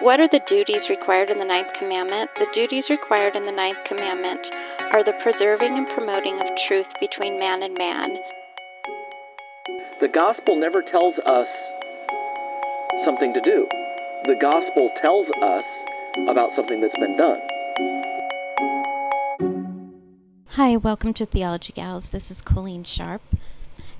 What are the duties required in the Ninth Commandment? The duties required in the Ninth Commandment are the preserving and promoting of truth between man and man. The gospel never tells us something to do, the gospel tells us about something that's been done. Hi, welcome to Theology Gals. This is Colleen Sharp.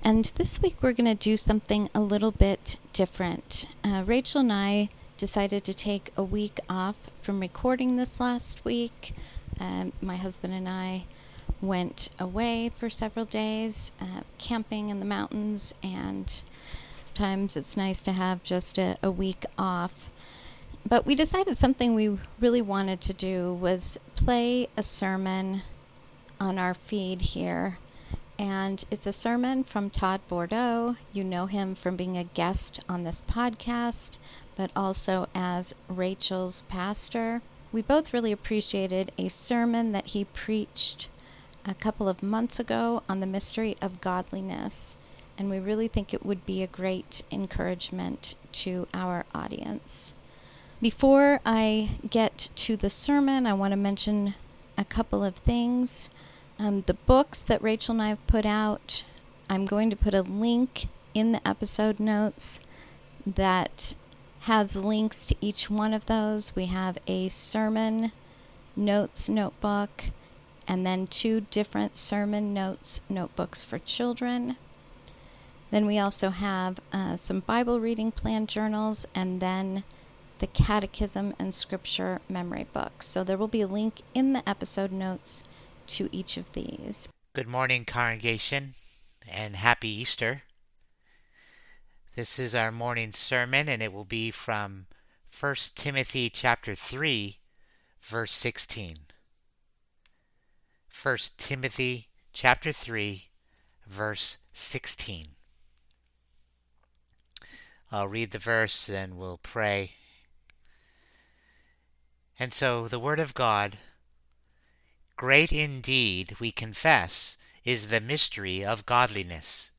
And this week we're going to do something a little bit different. Uh, Rachel and I decided to take a week off from recording this last week. Um, my husband and I went away for several days, uh, camping in the mountains, and times it's nice to have just a, a week off. But we decided something we really wanted to do was play a sermon on our feed here. And it's a sermon from Todd Bordow. You know him from being a guest on this podcast, but also as Rachel's pastor. We both really appreciated a sermon that he preached a couple of months ago on the mystery of godliness, and we really think it would be a great encouragement to our audience. Before I get to the sermon, I want to mention a couple of things. Um, the books that Rachel and I have put out, I'm going to put a link in the episode notes that has links to each one of those. We have a sermon notes notebook and then two different sermon notes notebooks for children. Then we also have uh, some Bible reading plan journals and then the Catechism and Scripture memory books. So there will be a link in the episode notes to each of these. Good morning, congregation, and happy Easter. This is our morning sermon and it will be from 1 Timothy chapter 3 verse 16. 1 Timothy chapter 3 verse 16. I'll read the verse then we'll pray. And so the word of God great indeed we confess is the mystery of godliness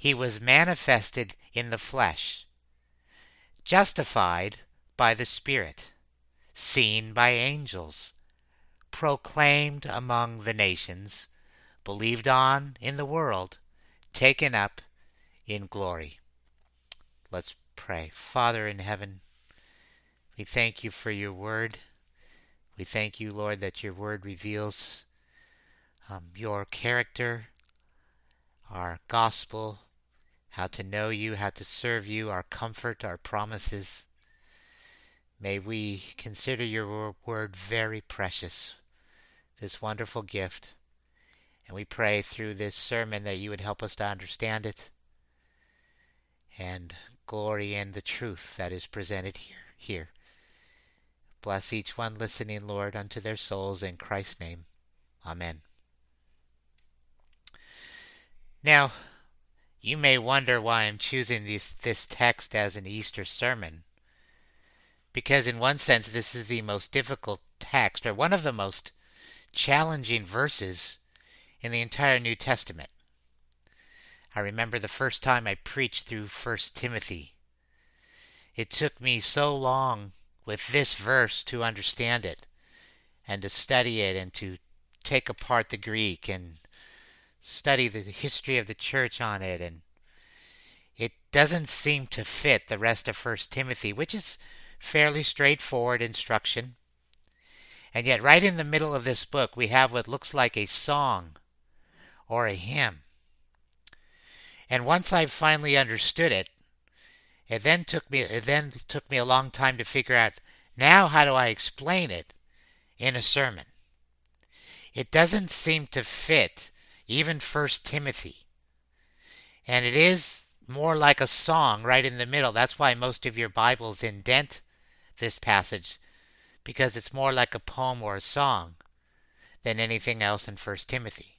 he was manifested in the flesh, justified by the Spirit, seen by angels, proclaimed among the nations, believed on in the world, taken up in glory. Let's pray. Father in heaven, we thank you for your word. We thank you, Lord, that your word reveals um, your character, our gospel, how to know you, how to serve you, our comfort, our promises. May we consider your word very precious, this wonderful gift. And we pray through this sermon that you would help us to understand it and glory in the truth that is presented here. here. Bless each one listening, Lord, unto their souls in Christ's name. Amen. Now, you may wonder why I'm choosing this, this text as an Easter sermon. Because, in one sense, this is the most difficult text, or one of the most challenging verses in the entire New Testament. I remember the first time I preached through 1 Timothy. It took me so long with this verse to understand it and to study it and to take apart the Greek and study the history of the church on it and it doesn't seem to fit the rest of first Timothy, which is fairly straightforward instruction. And yet, right in the middle of this book, we have what looks like a song or a hymn. And once I finally understood it, it then took me it then took me a long time to figure out now how do I explain it in a sermon. It doesn't seem to fit even First Timothy. And it is more like a song right in the middle. That's why most of your Bibles indent this passage because it's more like a poem or a song than anything else in First Timothy.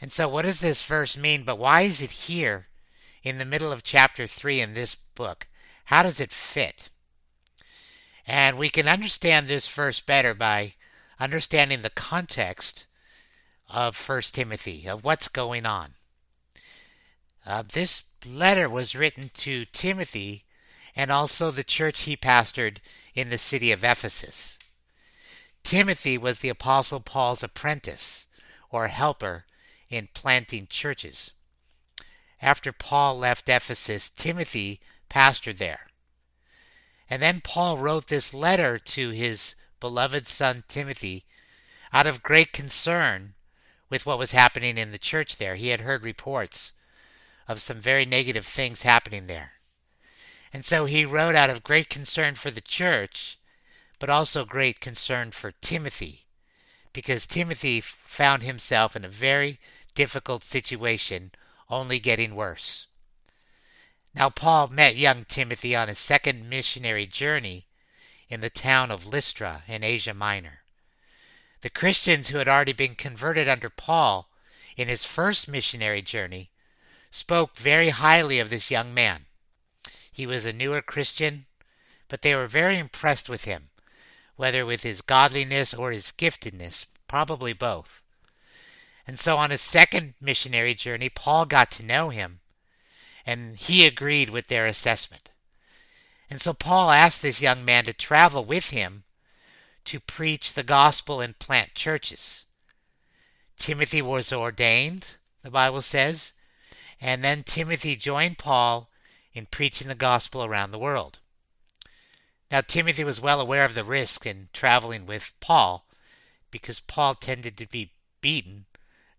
And so what does this verse mean? But why is it here in the middle of chapter 3 in this book? How does it fit? And we can understand this verse better by understanding the context of First Timothy, of what's going on. Uh, this letter was written to Timothy and also the church he pastored in the city of Ephesus. Timothy was the Apostle Paul's apprentice or helper in planting churches. After Paul left Ephesus, Timothy pastored there. And then Paul wrote this letter to his beloved son Timothy out of great concern with what was happening in the church there. He had heard reports of some very negative things happening there. And so he wrote out of great concern for the church, but also great concern for Timothy, because Timothy found himself in a very difficult situation, only getting worse. Now, Paul met young Timothy on his second missionary journey in the town of Lystra in Asia Minor. The Christians who had already been converted under Paul in his first missionary journey spoke very highly of this young man. He was a newer Christian, but they were very impressed with him, whether with his godliness or his giftedness, probably both. And so on his second missionary journey, Paul got to know him, and he agreed with their assessment. And so Paul asked this young man to travel with him to preach the gospel and plant churches. Timothy was ordained, the Bible says, and then Timothy joined Paul in preaching the gospel around the world. Now, Timothy was well aware of the risk in traveling with Paul because Paul tended to be beaten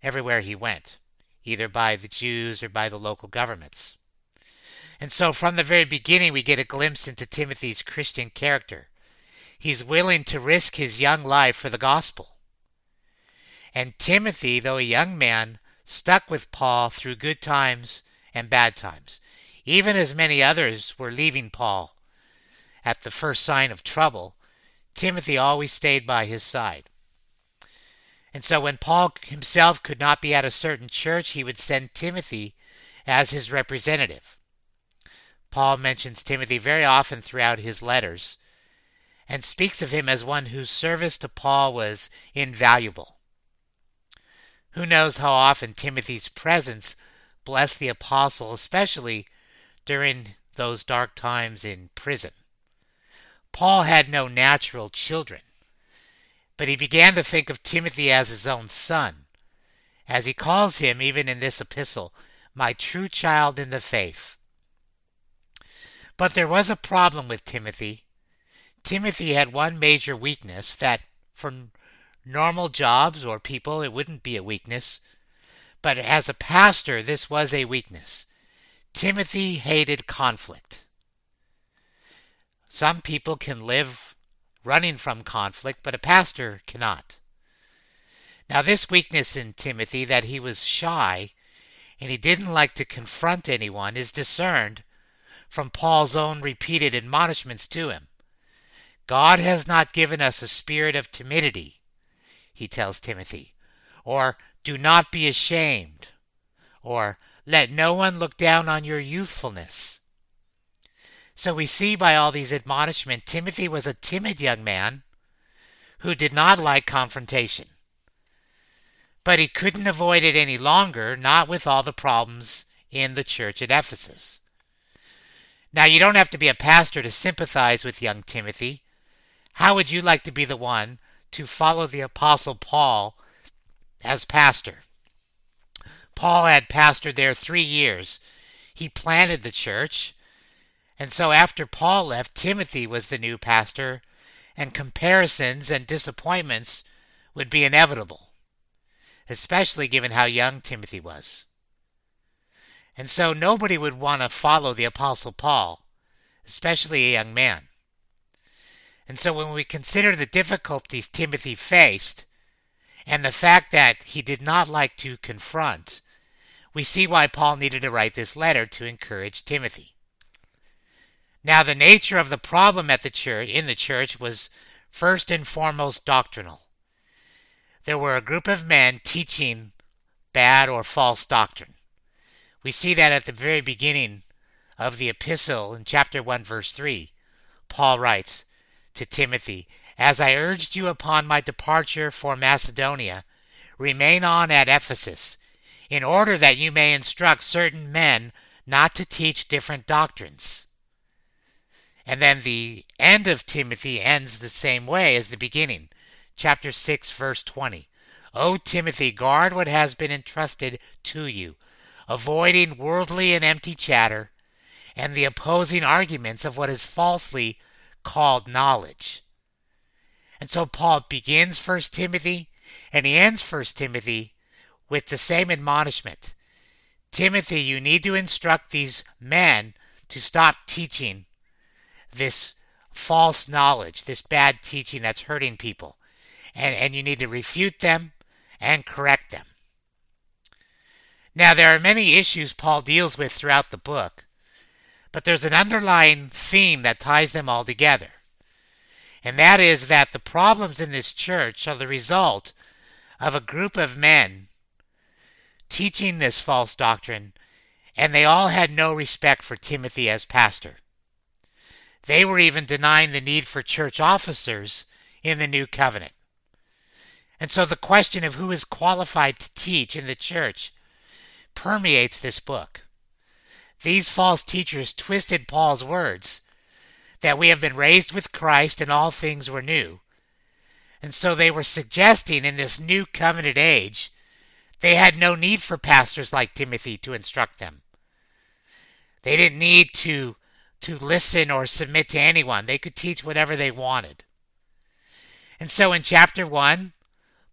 everywhere he went, either by the Jews or by the local governments. And so, from the very beginning, we get a glimpse into Timothy's Christian character. He's willing to risk his young life for the gospel. And Timothy, though a young man, stuck with Paul through good times and bad times, even as many others were leaving Paul. At the first sign of trouble, Timothy always stayed by his side. And so when Paul himself could not be at a certain church, he would send Timothy as his representative. Paul mentions Timothy very often throughout his letters, and speaks of him as one whose service to Paul was invaluable. Who knows how often Timothy's presence blessed the apostle, especially during those dark times in prison. Paul had no natural children, but he began to think of Timothy as his own son, as he calls him, even in this epistle, my true child in the faith. But there was a problem with Timothy Timothy had one major weakness that for normal jobs or people it wouldn't be a weakness, but as a pastor this was a weakness. Timothy hated conflict. Some people can live running from conflict, but a pastor cannot. Now, this weakness in Timothy, that he was shy and he didn't like to confront anyone, is discerned from Paul's own repeated admonishments to him. God has not given us a spirit of timidity, he tells Timothy, or do not be ashamed, or let no one look down on your youthfulness. So we see by all these admonishments, Timothy was a timid young man who did not like confrontation. But he couldn't avoid it any longer, not with all the problems in the church at Ephesus. Now, you don't have to be a pastor to sympathize with young Timothy. How would you like to be the one to follow the Apostle Paul as pastor? Paul had pastored there three years. He planted the church. And so after Paul left, Timothy was the new pastor, and comparisons and disappointments would be inevitable, especially given how young Timothy was. And so nobody would want to follow the Apostle Paul, especially a young man. And so when we consider the difficulties Timothy faced, and the fact that he did not like to confront, we see why Paul needed to write this letter to encourage Timothy. Now the nature of the problem at the church in the church was first and foremost doctrinal. There were a group of men teaching bad or false doctrine. We see that at the very beginning of the epistle in chapter 1 verse 3. Paul writes to Timothy, As I urged you upon my departure for Macedonia, remain on at Ephesus, in order that you may instruct certain men not to teach different doctrines. And then the end of Timothy ends the same way as the beginning. Chapter 6, verse 20. O Timothy, guard what has been entrusted to you avoiding worldly and empty chatter, and the opposing arguments of what is falsely called knowledge. And so Paul begins First Timothy and he ends First Timothy with the same admonishment. Timothy, you need to instruct these men to stop teaching this false knowledge, this bad teaching that's hurting people. And, and you need to refute them and correct them. Now, there are many issues Paul deals with throughout the book, but there's an underlying theme that ties them all together. And that is that the problems in this church are the result of a group of men teaching this false doctrine, and they all had no respect for Timothy as pastor. They were even denying the need for church officers in the new covenant. And so the question of who is qualified to teach in the church permeates this book. These false teachers twisted Paul's words that we have been raised with Christ and all things were new. And so they were suggesting in this new covenant age they had no need for pastors like Timothy to instruct them. They didn't need to to listen or submit to anyone. They could teach whatever they wanted. And so in chapter 1,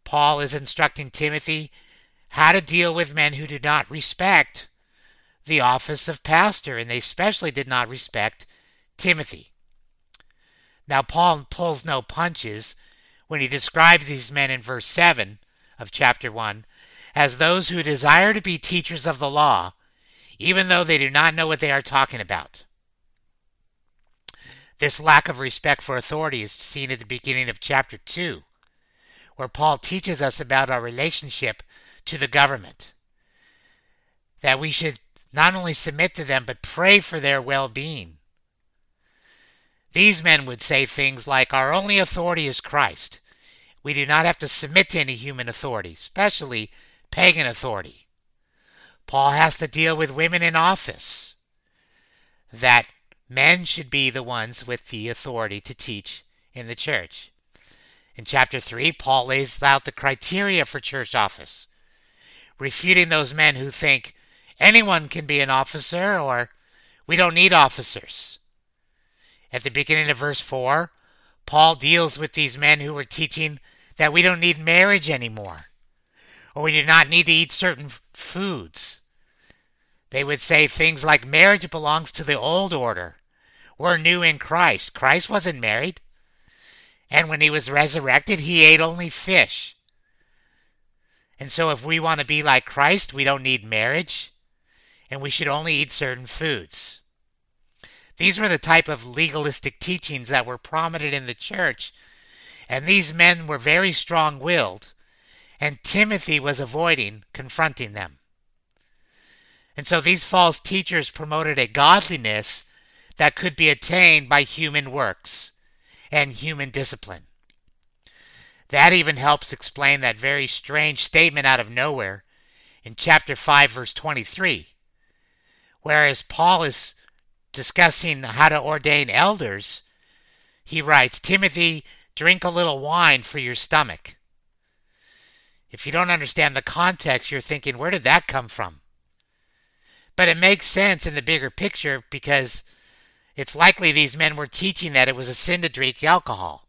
Paul is instructing Timothy how to deal with men who do not respect the office of pastor, and they especially did not respect Timothy. Now, Paul pulls no punches when he describes these men in verse 7 of chapter 1 as those who desire to be teachers of the law, even though they do not know what they are talking about. This lack of respect for authority is seen at the beginning of chapter 2, where Paul teaches us about our relationship to the government. That we should not only submit to them, but pray for their well being. These men would say things like, Our only authority is Christ. We do not have to submit to any human authority, especially pagan authority. Paul has to deal with women in office. That men should be the ones with the authority to teach in the church. In chapter 3, Paul lays out the criteria for church office refuting those men who think anyone can be an officer or we don't need officers. At the beginning of verse 4, Paul deals with these men who were teaching that we don't need marriage anymore, or we do not need to eat certain foods. They would say things like marriage belongs to the old order. We're new in Christ. Christ wasn't married. And when he was resurrected, he ate only fish. And so, if we want to be like Christ, we don't need marriage, and we should only eat certain foods. These were the type of legalistic teachings that were prominent in the church, and these men were very strong willed, and Timothy was avoiding confronting them. And so these false teachers promoted a godliness that could be attained by human works and human discipline. That even helps explain that very strange statement out of nowhere in chapter 5, verse 23. Whereas Paul is discussing how to ordain elders, he writes, Timothy, drink a little wine for your stomach. If you don't understand the context, you're thinking, where did that come from? But it makes sense in the bigger picture because it's likely these men were teaching that it was a sin to drink alcohol.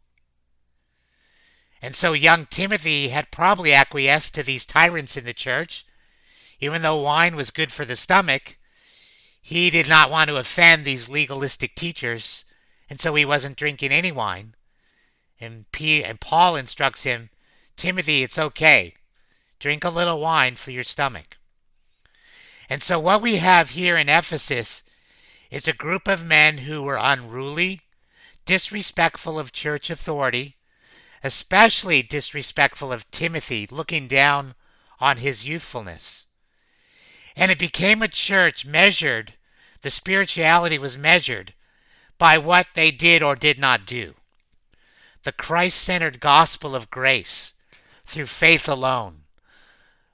And so young Timothy had probably acquiesced to these tyrants in the church. Even though wine was good for the stomach, he did not want to offend these legalistic teachers, and so he wasn't drinking any wine. And, P- and Paul instructs him, Timothy, it's okay. Drink a little wine for your stomach. And so what we have here in Ephesus is a group of men who were unruly, disrespectful of church authority, especially disrespectful of Timothy, looking down on his youthfulness. And it became a church measured, the spirituality was measured by what they did or did not do. The Christ centered gospel of grace through faith alone.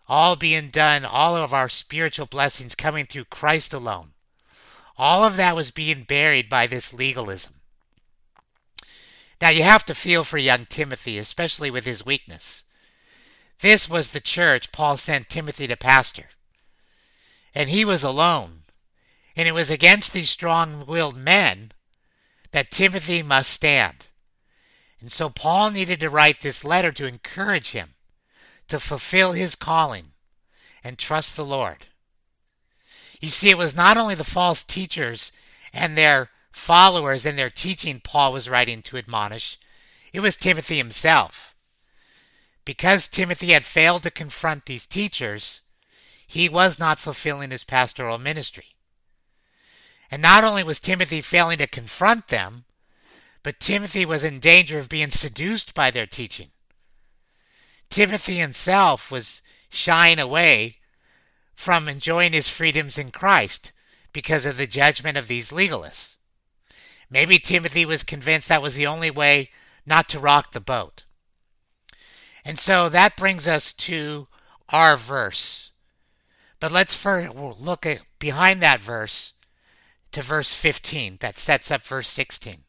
All being done, all of our spiritual blessings coming through Christ alone. All of that was being buried by this legalism. Now you have to feel for young Timothy, especially with his weakness. This was the church Paul sent Timothy to pastor. And he was alone. And it was against these strong willed men that Timothy must stand. And so Paul needed to write this letter to encourage him to fulfill his calling and trust the Lord. You see, it was not only the false teachers and their followers and their teaching Paul was writing to admonish, it was Timothy himself. Because Timothy had failed to confront these teachers, he was not fulfilling his pastoral ministry. And not only was Timothy failing to confront them, but Timothy was in danger of being seduced by their teaching. Timothy himself was shying away from enjoying his freedoms in Christ because of the judgment of these legalists. Maybe Timothy was convinced that was the only way not to rock the boat. And so that brings us to our verse. But let's first look at behind that verse to verse 15 that sets up verse 16.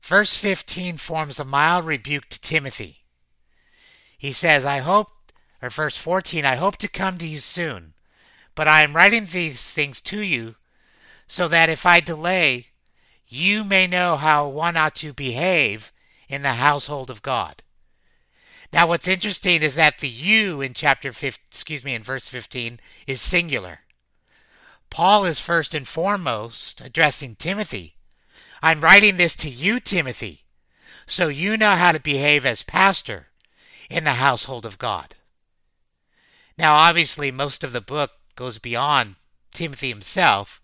Verse 15 forms a mild rebuke to Timothy. He says, I hope or verse 14, I hope to come to you soon, but I am writing these things to you so that if I delay, you may know how one ought to behave in the household of God. Now, what's interesting is that the you in chapter 15, excuse me, in verse 15 is singular. Paul is first and foremost addressing Timothy. I'm writing this to you, Timothy, so you know how to behave as pastor in the household of God. Now, obviously, most of the book goes beyond Timothy himself,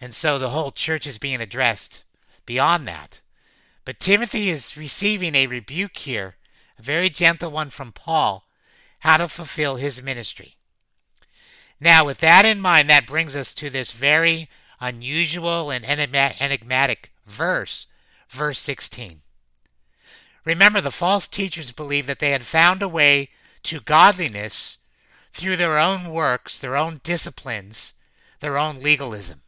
and so the whole church is being addressed beyond that. But Timothy is receiving a rebuke here, very gentle one from Paul, how to fulfill his ministry. Now, with that in mind, that brings us to this very unusual and enigmatic verse, verse 16. Remember, the false teachers believed that they had found a way to godliness through their own works, their own disciplines, their own legalism.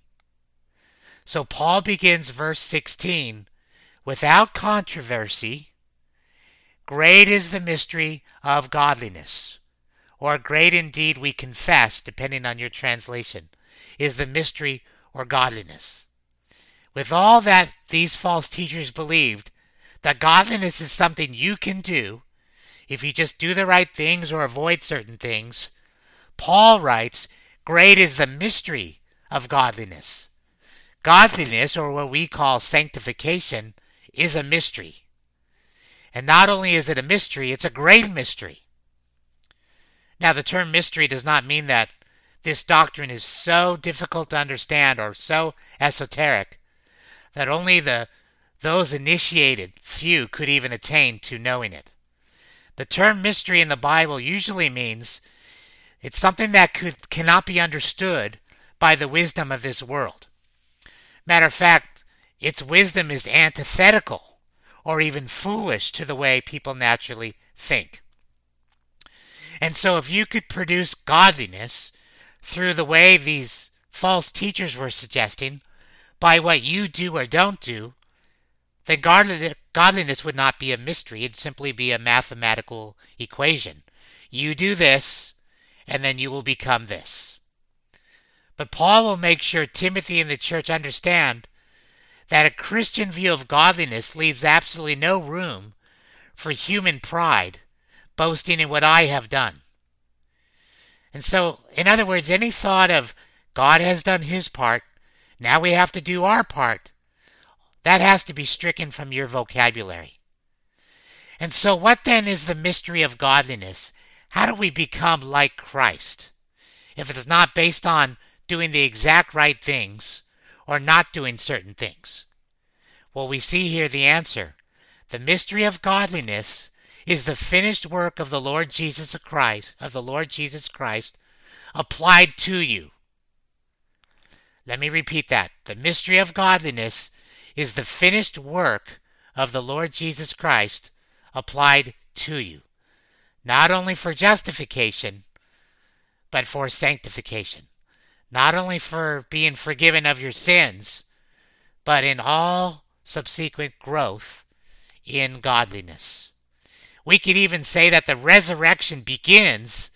So Paul begins verse 16 without controversy, great is the mystery of godliness. Or great indeed we confess, depending on your translation, is the mystery or godliness. With all that these false teachers believed, that godliness is something you can do if you just do the right things or avoid certain things, Paul writes, Great is the mystery of godliness. Godliness, or what we call sanctification, is a mystery. And not only is it a mystery, it's a great mystery. Now, the term mystery does not mean that this doctrine is so difficult to understand or so esoteric that only the those initiated few could even attain to knowing it. The term mystery in the Bible usually means it's something that could, cannot be understood by the wisdom of this world. Matter of fact, its wisdom is antithetical or even foolish to the way people naturally think. And so, if you could produce godliness through the way these false teachers were suggesting, by what you do or don't do, then godliness would not be a mystery. It'd simply be a mathematical equation. You do this, and then you will become this. But Paul will make sure Timothy and the church understand that a Christian view of godliness leaves absolutely no room for human pride, boasting in what I have done. And so, in other words, any thought of God has done his part, now we have to do our part, that has to be stricken from your vocabulary. And so, what then is the mystery of godliness? How do we become like Christ? If it is not based on doing the exact right things or not doing certain things? Well, we see here the answer. The mystery of godliness is the finished work of the Lord Jesus Christ, of the Lord Jesus Christ applied to you. Let me repeat that. The mystery of godliness is the finished work of the Lord Jesus Christ applied to you, not only for justification, but for sanctification, not only for being forgiven of your sins, but in all subsequent growth in godliness. We could even say that the resurrection begins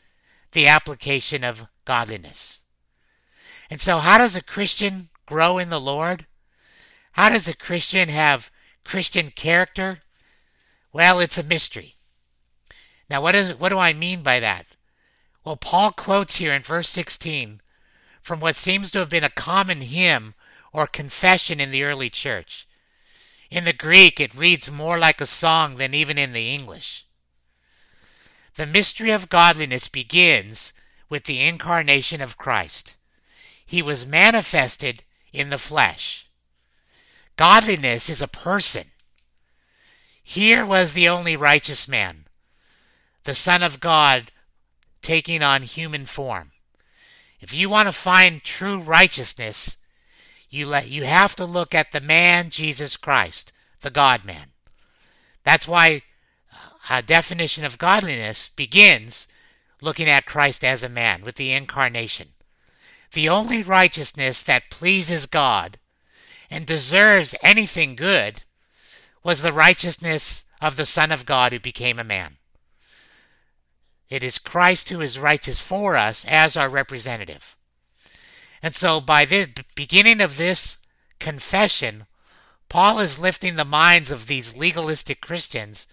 the application of godliness. And so, how does a Christian grow in the Lord? How does a Christian have Christian character? Well, it's a mystery. Now, what, is, what do I mean by that? Well, Paul quotes here in verse 16 from what seems to have been a common hymn or confession in the early church. In the Greek, it reads more like a song than even in the English. The mystery of godliness begins with the incarnation of Christ. He was manifested in the flesh. Godliness is a person. Here was the only righteous man, the Son of God taking on human form. If you want to find true righteousness, you, let, you have to look at the man Jesus Christ, the God man. That's why uh, a definition of godliness begins looking at Christ as a man with the incarnation. The only righteousness that pleases God and deserves anything good was the righteousness of the Son of God who became a man. It is Christ who is righteous for us as our representative. And so, by the beginning of this confession, Paul is lifting the minds of these legalistic Christians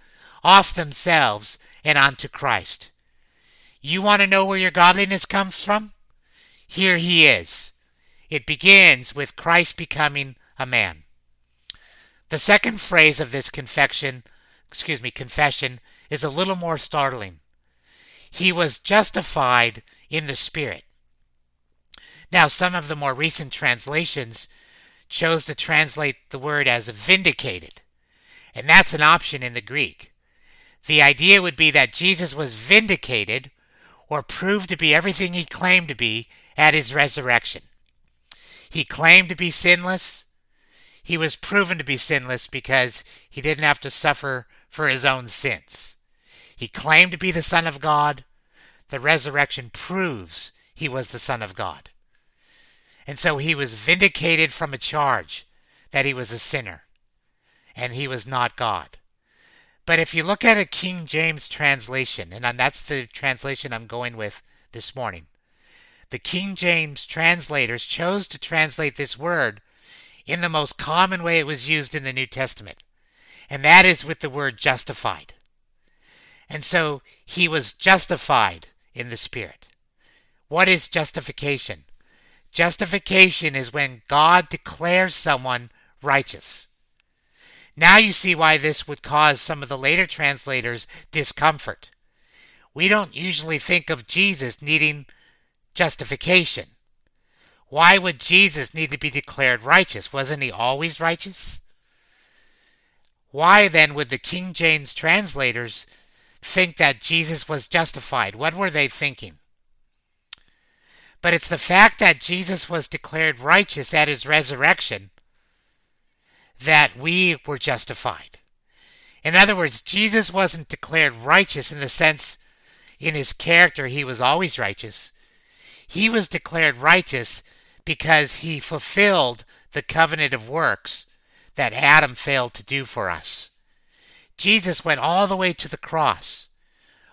off themselves and onto Christ. You want to know where your godliness comes from? Here he is. It begins with Christ becoming a man. The second phrase of this confession, excuse me, confession is a little more startling. He was justified in the Spirit. Now, some of the more recent translations chose to translate the word as vindicated, and that's an option in the Greek. The idea would be that Jesus was vindicated or proved to be everything he claimed to be at his resurrection. He claimed to be sinless. He was proven to be sinless because he didn't have to suffer for his own sins. He claimed to be the Son of God. The resurrection proves he was the Son of God. And so he was vindicated from a charge that he was a sinner and he was not God. But if you look at a King James translation, and that's the translation I'm going with this morning, the King James translators chose to translate this word in the most common way it was used in the New Testament, and that is with the word justified. And so he was justified in the Spirit. What is justification? Justification is when God declares someone righteous. Now you see why this would cause some of the later translators discomfort. We don't usually think of Jesus needing justification. Why would Jesus need to be declared righteous? Wasn't he always righteous? Why then would the King James translators think that Jesus was justified? What were they thinking? But it's the fact that Jesus was declared righteous at his resurrection that we were justified. In other words, Jesus wasn't declared righteous in the sense in his character he was always righteous. He was declared righteous because he fulfilled the covenant of works that Adam failed to do for us. Jesus went all the way to the cross,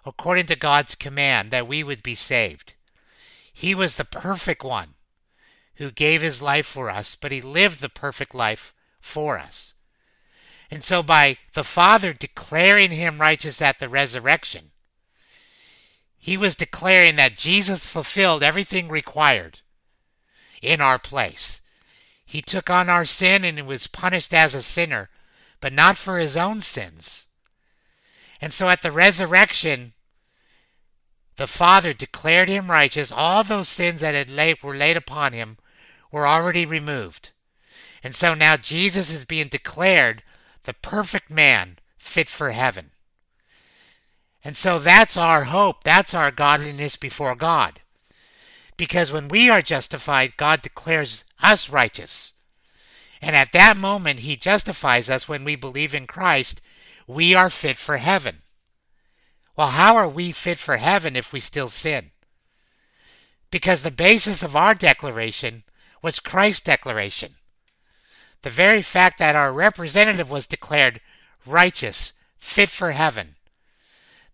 according to God's command, that we would be saved. He was the perfect one who gave his life for us, but he lived the perfect life for us. And so, by the Father declaring him righteous at the resurrection, he was declaring that Jesus fulfilled everything required in our place. He took on our sin and was punished as a sinner, but not for his own sins. And so at the resurrection, the Father declared him righteous. All those sins that had laid, were laid upon him were already removed. And so now Jesus is being declared the perfect man fit for heaven. And so that's our hope. That's our godliness before God. Because when we are justified, God declares us righteous. And at that moment, He justifies us when we believe in Christ. We are fit for heaven. Well, how are we fit for heaven if we still sin? Because the basis of our declaration was Christ's declaration. The very fact that our representative was declared righteous, fit for heaven,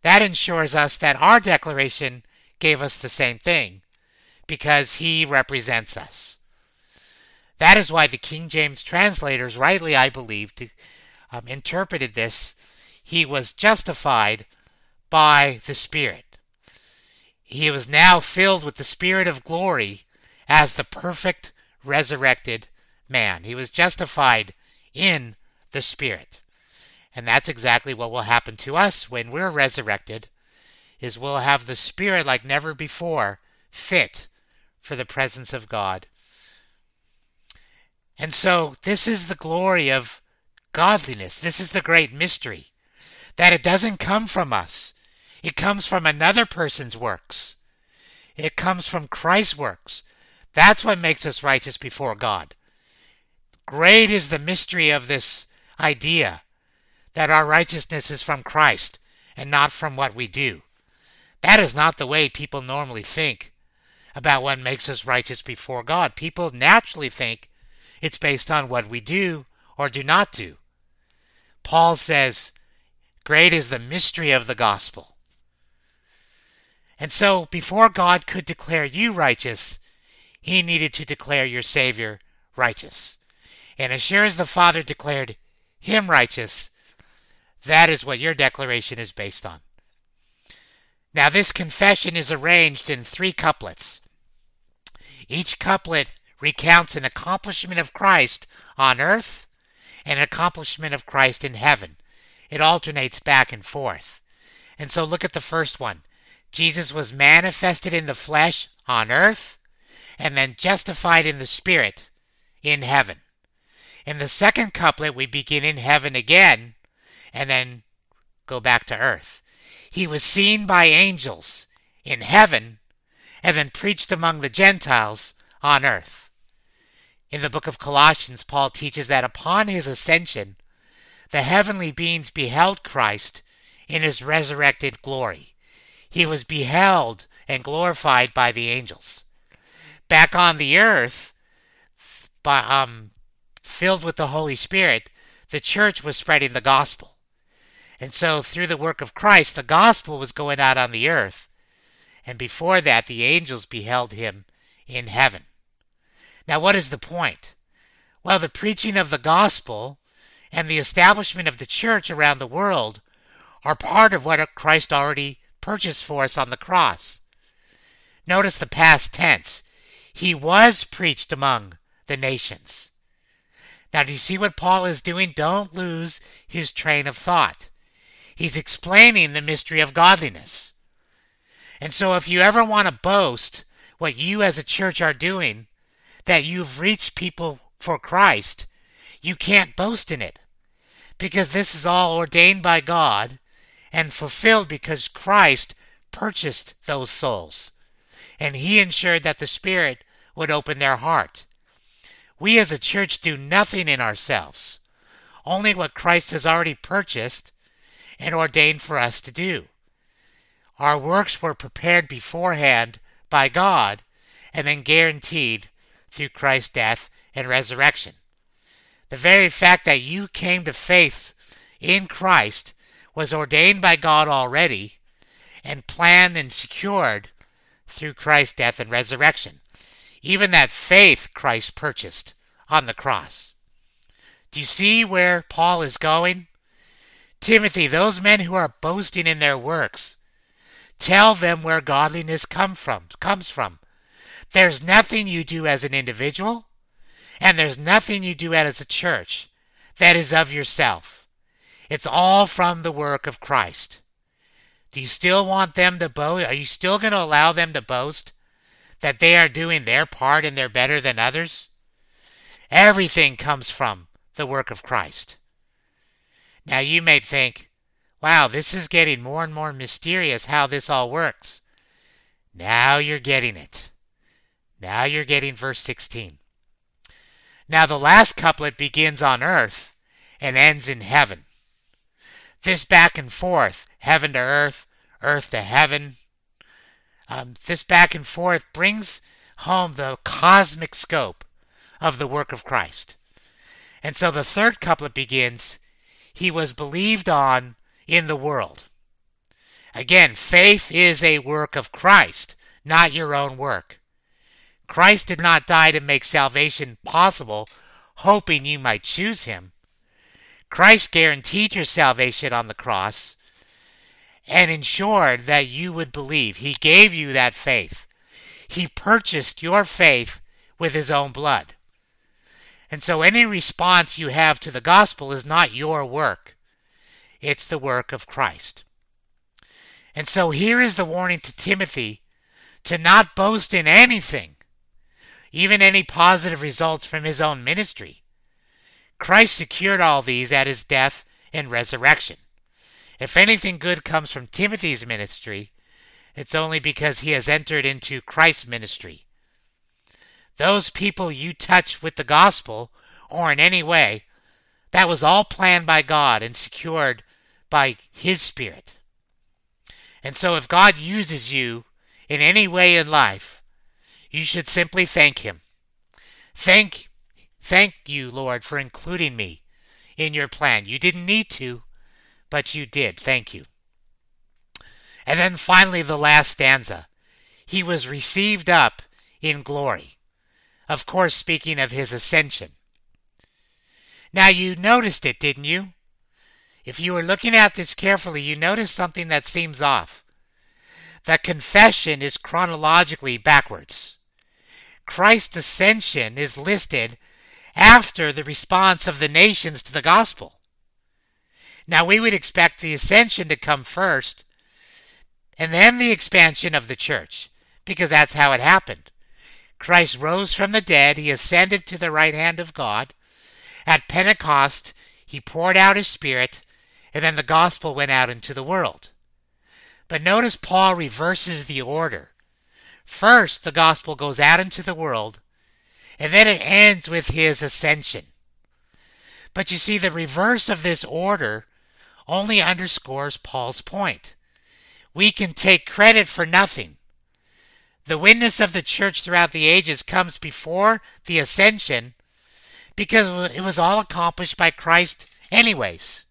that ensures us that our declaration gave us the same thing, because he represents us. That is why the King James translators, rightly I believe, to, um, interpreted this. He was justified by the Spirit. He was now filled with the Spirit of glory as the perfect resurrected man. He was justified in the Spirit. And that's exactly what will happen to us when we're resurrected is we'll have the spirit like never before fit for the presence of God. And so this is the glory of godliness. This is the great mystery that it doesn't come from us. It comes from another person's works. It comes from Christ's works. That's what makes us righteous before God. Great is the mystery of this idea that our righteousness is from Christ and not from what we do. That is not the way people normally think about what makes us righteous before God. People naturally think it's based on what we do or do not do. Paul says, Great is the mystery of the gospel. And so, before God could declare you righteous, he needed to declare your Savior righteous. And as sure as the Father declared him righteous, that is what your declaration is based on. Now, this confession is arranged in three couplets. Each couplet recounts an accomplishment of Christ on earth and an accomplishment of Christ in heaven. It alternates back and forth. And so look at the first one. Jesus was manifested in the flesh on earth and then justified in the spirit in heaven. In the second couplet, we begin in heaven again and then go back to earth. He was seen by angels in heaven and then preached among the Gentiles on earth. In the book of Colossians, Paul teaches that upon his ascension, the heavenly beings beheld Christ in his resurrected glory. He was beheld and glorified by the angels. Back on the earth, by, um, filled with the Holy Spirit, the church was spreading the gospel. And so, through the work of Christ, the gospel was going out on the earth. And before that, the angels beheld him in heaven. Now, what is the point? Well, the preaching of the gospel and the establishment of the church around the world are part of what Christ already purchased for us on the cross. Notice the past tense. He was preached among the nations. Now, do you see what Paul is doing? Don't lose his train of thought. He's explaining the mystery of godliness. And so, if you ever want to boast what you as a church are doing, that you've reached people for Christ, you can't boast in it. Because this is all ordained by God and fulfilled because Christ purchased those souls. And He ensured that the Spirit would open their heart. We as a church do nothing in ourselves. Only what Christ has already purchased and ordained for us to do. Our works were prepared beforehand by God and then guaranteed through Christ's death and resurrection. The very fact that you came to faith in Christ was ordained by God already and planned and secured through Christ's death and resurrection. Even that faith Christ purchased on the cross. Do you see where Paul is going? Timothy, those men who are boasting in their works, tell them where godliness come from, comes from. There's nothing you do as an individual, and there's nothing you do as a church that is of yourself. It's all from the work of Christ. Do you still want them to boast? Are you still going to allow them to boast that they are doing their part and they're better than others? Everything comes from the work of Christ. Now you may think, wow, this is getting more and more mysterious how this all works. Now you're getting it. Now you're getting verse 16. Now the last couplet begins on earth and ends in heaven. This back and forth, heaven to earth, earth to heaven, um, this back and forth brings home the cosmic scope of the work of Christ. And so the third couplet begins, He was believed on in the world. Again, faith is a work of Christ, not your own work. Christ did not die to make salvation possible, hoping you might choose him. Christ guaranteed your salvation on the cross and ensured that you would believe. He gave you that faith. He purchased your faith with his own blood. And so any response you have to the gospel is not your work, it's the work of Christ. And so here is the warning to Timothy to not boast in anything even any positive results from his own ministry. Christ secured all these at his death and resurrection. If anything good comes from Timothy's ministry, it's only because he has entered into Christ's ministry. Those people you touch with the gospel, or in any way, that was all planned by God and secured by His Spirit. And so if God uses you in any way in life, you should simply thank him. Thank thank you, Lord, for including me in your plan. You didn't need to, but you did. Thank you. And then finally the last stanza. He was received up in glory. Of course, speaking of his ascension. Now you noticed it, didn't you? If you were looking at this carefully, you noticed something that seems off. The confession is chronologically backwards. Christ's ascension is listed after the response of the nations to the gospel. Now, we would expect the ascension to come first and then the expansion of the church, because that's how it happened. Christ rose from the dead, he ascended to the right hand of God. At Pentecost, he poured out his Spirit, and then the gospel went out into the world. But notice Paul reverses the order. First, the gospel goes out into the world, and then it ends with his ascension. But you see, the reverse of this order only underscores Paul's point. We can take credit for nothing. The witness of the church throughout the ages comes before the ascension because it was all accomplished by Christ, anyways.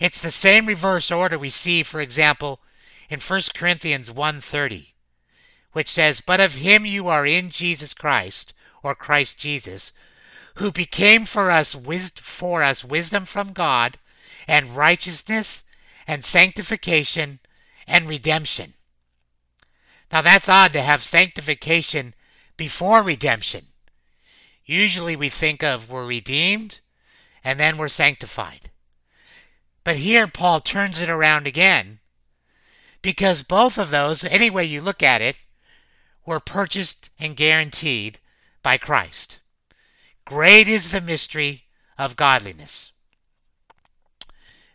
It's the same reverse order we see, for example, in 1 Corinthians 1:30 which says, But of him you are in Jesus Christ, or Christ Jesus, who became for us for us wisdom from God, and righteousness, and sanctification, and redemption. Now that's odd to have sanctification before redemption. Usually we think of we're redeemed and then we're sanctified. But here Paul turns it around again because both of those, any way you look at it, were purchased and guaranteed by Christ. Great is the mystery of godliness.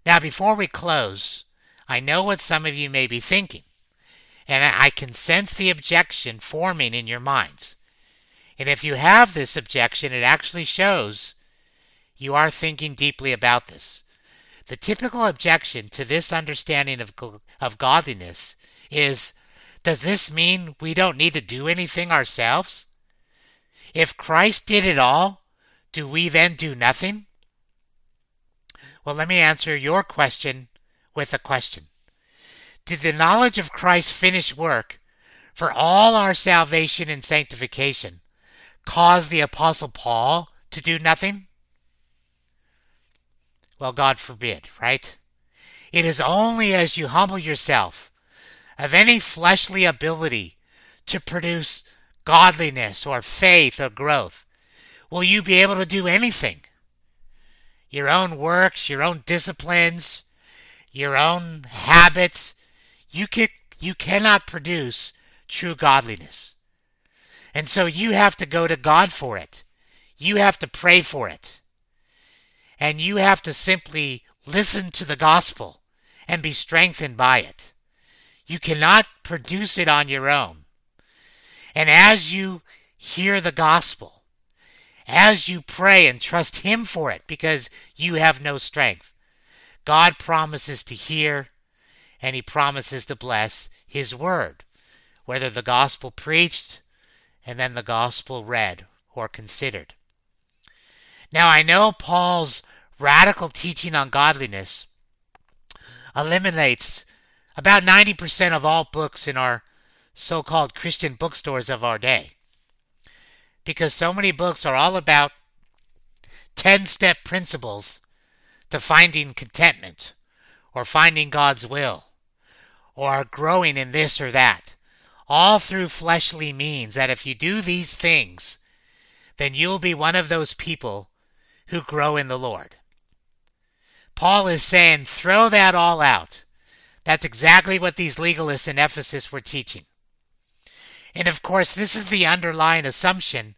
Now, before we close, I know what some of you may be thinking, and I can sense the objection forming in your minds. And if you have this objection, it actually shows you are thinking deeply about this. The typical objection to this understanding of, of godliness is does this mean we don't need to do anything ourselves? If Christ did it all, do we then do nothing? Well, let me answer your question with a question. Did the knowledge of Christ's finished work for all our salvation and sanctification cause the Apostle Paul to do nothing? Well, God forbid, right? It is only as you humble yourself of any fleshly ability to produce godliness or faith or growth will you be able to do anything. Your own works, your own disciplines, your own habits, you can you cannot produce true godliness. And so you have to go to God for it. You have to pray for it. And you have to simply listen to the gospel and be strengthened by it. You cannot produce it on your own. And as you hear the gospel, as you pray and trust Him for it, because you have no strength, God promises to hear and He promises to bless His word, whether the gospel preached and then the gospel read or considered. Now, I know Paul's radical teaching on godliness eliminates about 90% of all books in our so called Christian bookstores of our day. Because so many books are all about 10 step principles to finding contentment or finding God's will or growing in this or that, all through fleshly means. That if you do these things, then you'll be one of those people who grow in the Lord. Paul is saying, throw that all out. That's exactly what these legalists in Ephesus were teaching. And of course, this is the underlying assumption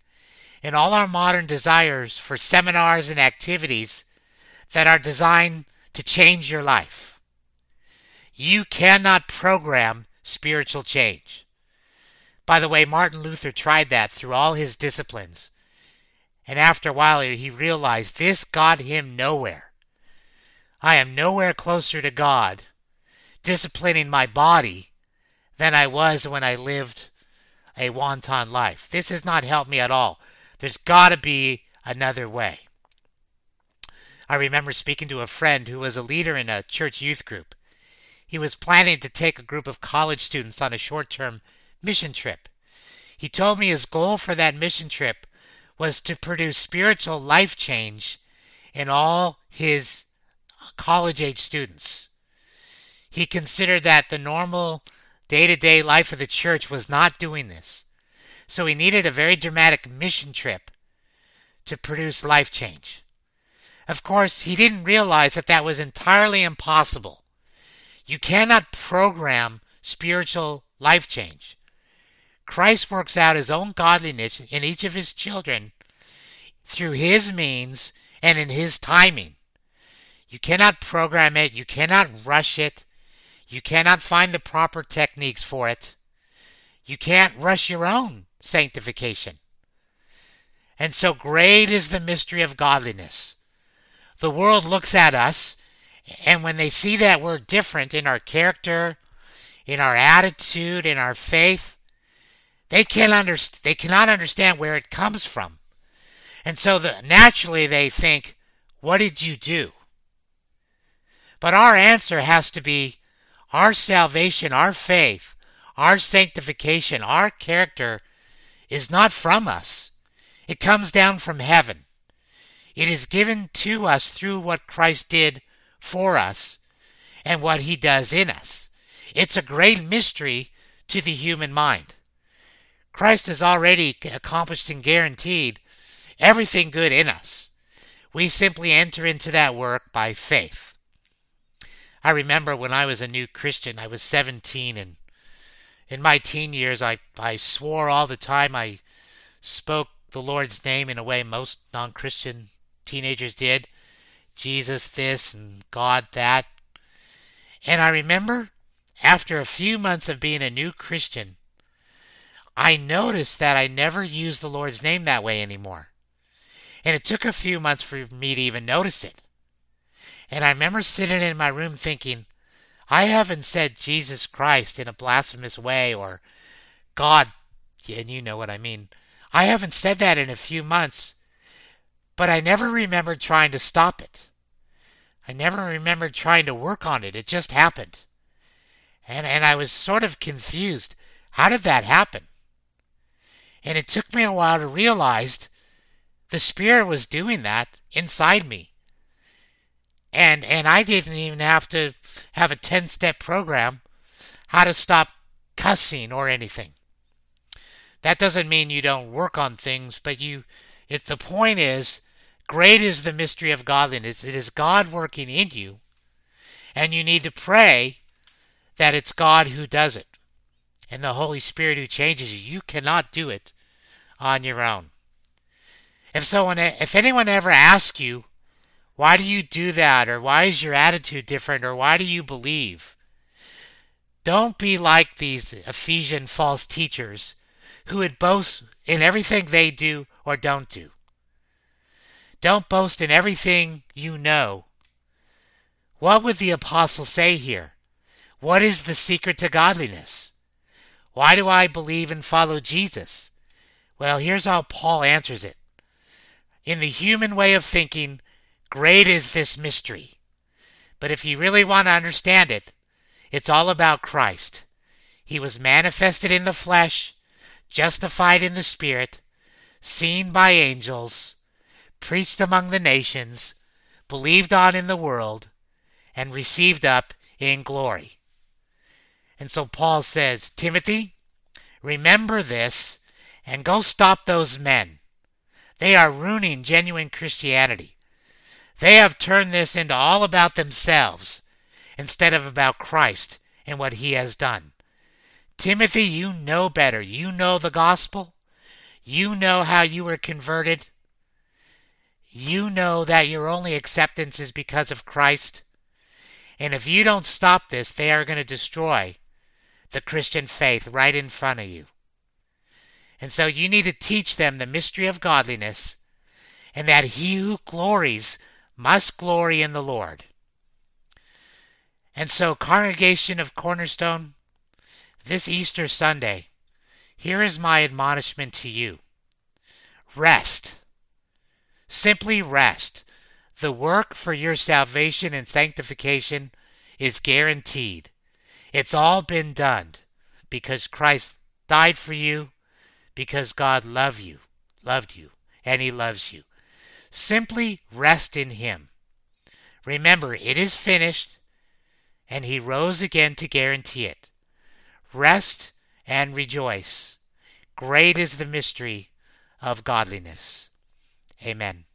in all our modern desires for seminars and activities that are designed to change your life. You cannot program spiritual change. By the way, Martin Luther tried that through all his disciplines. And after a while, he realized this got him nowhere. I am nowhere closer to God disciplining my body than I was when I lived a wanton life. This has not helped me at all. There's got to be another way. I remember speaking to a friend who was a leader in a church youth group. He was planning to take a group of college students on a short term mission trip. He told me his goal for that mission trip was to produce spiritual life change in all his college age students. He considered that the normal day to day life of the church was not doing this. So he needed a very dramatic mission trip to produce life change. Of course, he didn't realize that that was entirely impossible. You cannot program spiritual life change. Christ works out his own godliness in each of his children through his means and in his timing. You cannot program it, you cannot rush it, you cannot find the proper techniques for it. You can't rush your own sanctification. And so great is the mystery of godliness. The world looks at us, and when they see that we're different in our character, in our attitude, in our faith, they can't underst- they cannot understand where it comes from. And so the, naturally they think, what did you do? But our answer has to be our salvation, our faith, our sanctification, our character is not from us. It comes down from heaven. It is given to us through what Christ did for us and what he does in us. It's a great mystery to the human mind. Christ has already accomplished and guaranteed everything good in us. We simply enter into that work by faith. I remember when I was a new Christian, I was 17, and in my teen years, I, I swore all the time. I spoke the Lord's name in a way most non Christian teenagers did Jesus this and God that. And I remember after a few months of being a new Christian, I noticed that I never used the Lord's name that way anymore. And it took a few months for me to even notice it. And I remember sitting in my room thinking, I haven't said Jesus Christ in a blasphemous way or God, and you know what I mean. I haven't said that in a few months, but I never remembered trying to stop it. I never remembered trying to work on it. It just happened. And, and I was sort of confused. How did that happen? And it took me a while to realize the Spirit was doing that inside me. And, and I didn't even have to have a 10 step program how to stop cussing or anything. That doesn't mean you don't work on things, but you, if the point is, great is the mystery of godliness. It is God working in you, and you need to pray that it's God who does it and the Holy Spirit who changes you. You cannot do it on your own. If someone, if anyone ever asks you, why do you do that, or why is your attitude different, or why do you believe? Don't be like these Ephesian false teachers who would boast in everything they do or don't do. Don't boast in everything you know. What would the apostle say here? What is the secret to godliness? Why do I believe and follow Jesus? Well, here's how Paul answers it. In the human way of thinking, great is this mystery. But if you really want to understand it, it's all about Christ. He was manifested in the flesh, justified in the Spirit, seen by angels, preached among the nations, believed on in the world, and received up in glory. And so Paul says, Timothy, remember this and go stop those men. They are ruining genuine Christianity. They have turned this into all about themselves instead of about Christ and what he has done. Timothy, you know better. You know the gospel. You know how you were converted. You know that your only acceptance is because of Christ. And if you don't stop this, they are going to destroy the Christian faith right in front of you. And so you need to teach them the mystery of godliness and that he who glories must glory in the Lord. And so, congregation of Cornerstone, this Easter Sunday, here is my admonishment to you rest. Simply rest. The work for your salvation and sanctification is guaranteed. It's all been done because Christ died for you, because God loved you, loved you, and he loves you. Simply rest in him. Remember, it is finished, and he rose again to guarantee it. Rest and rejoice. Great is the mystery of godliness. Amen.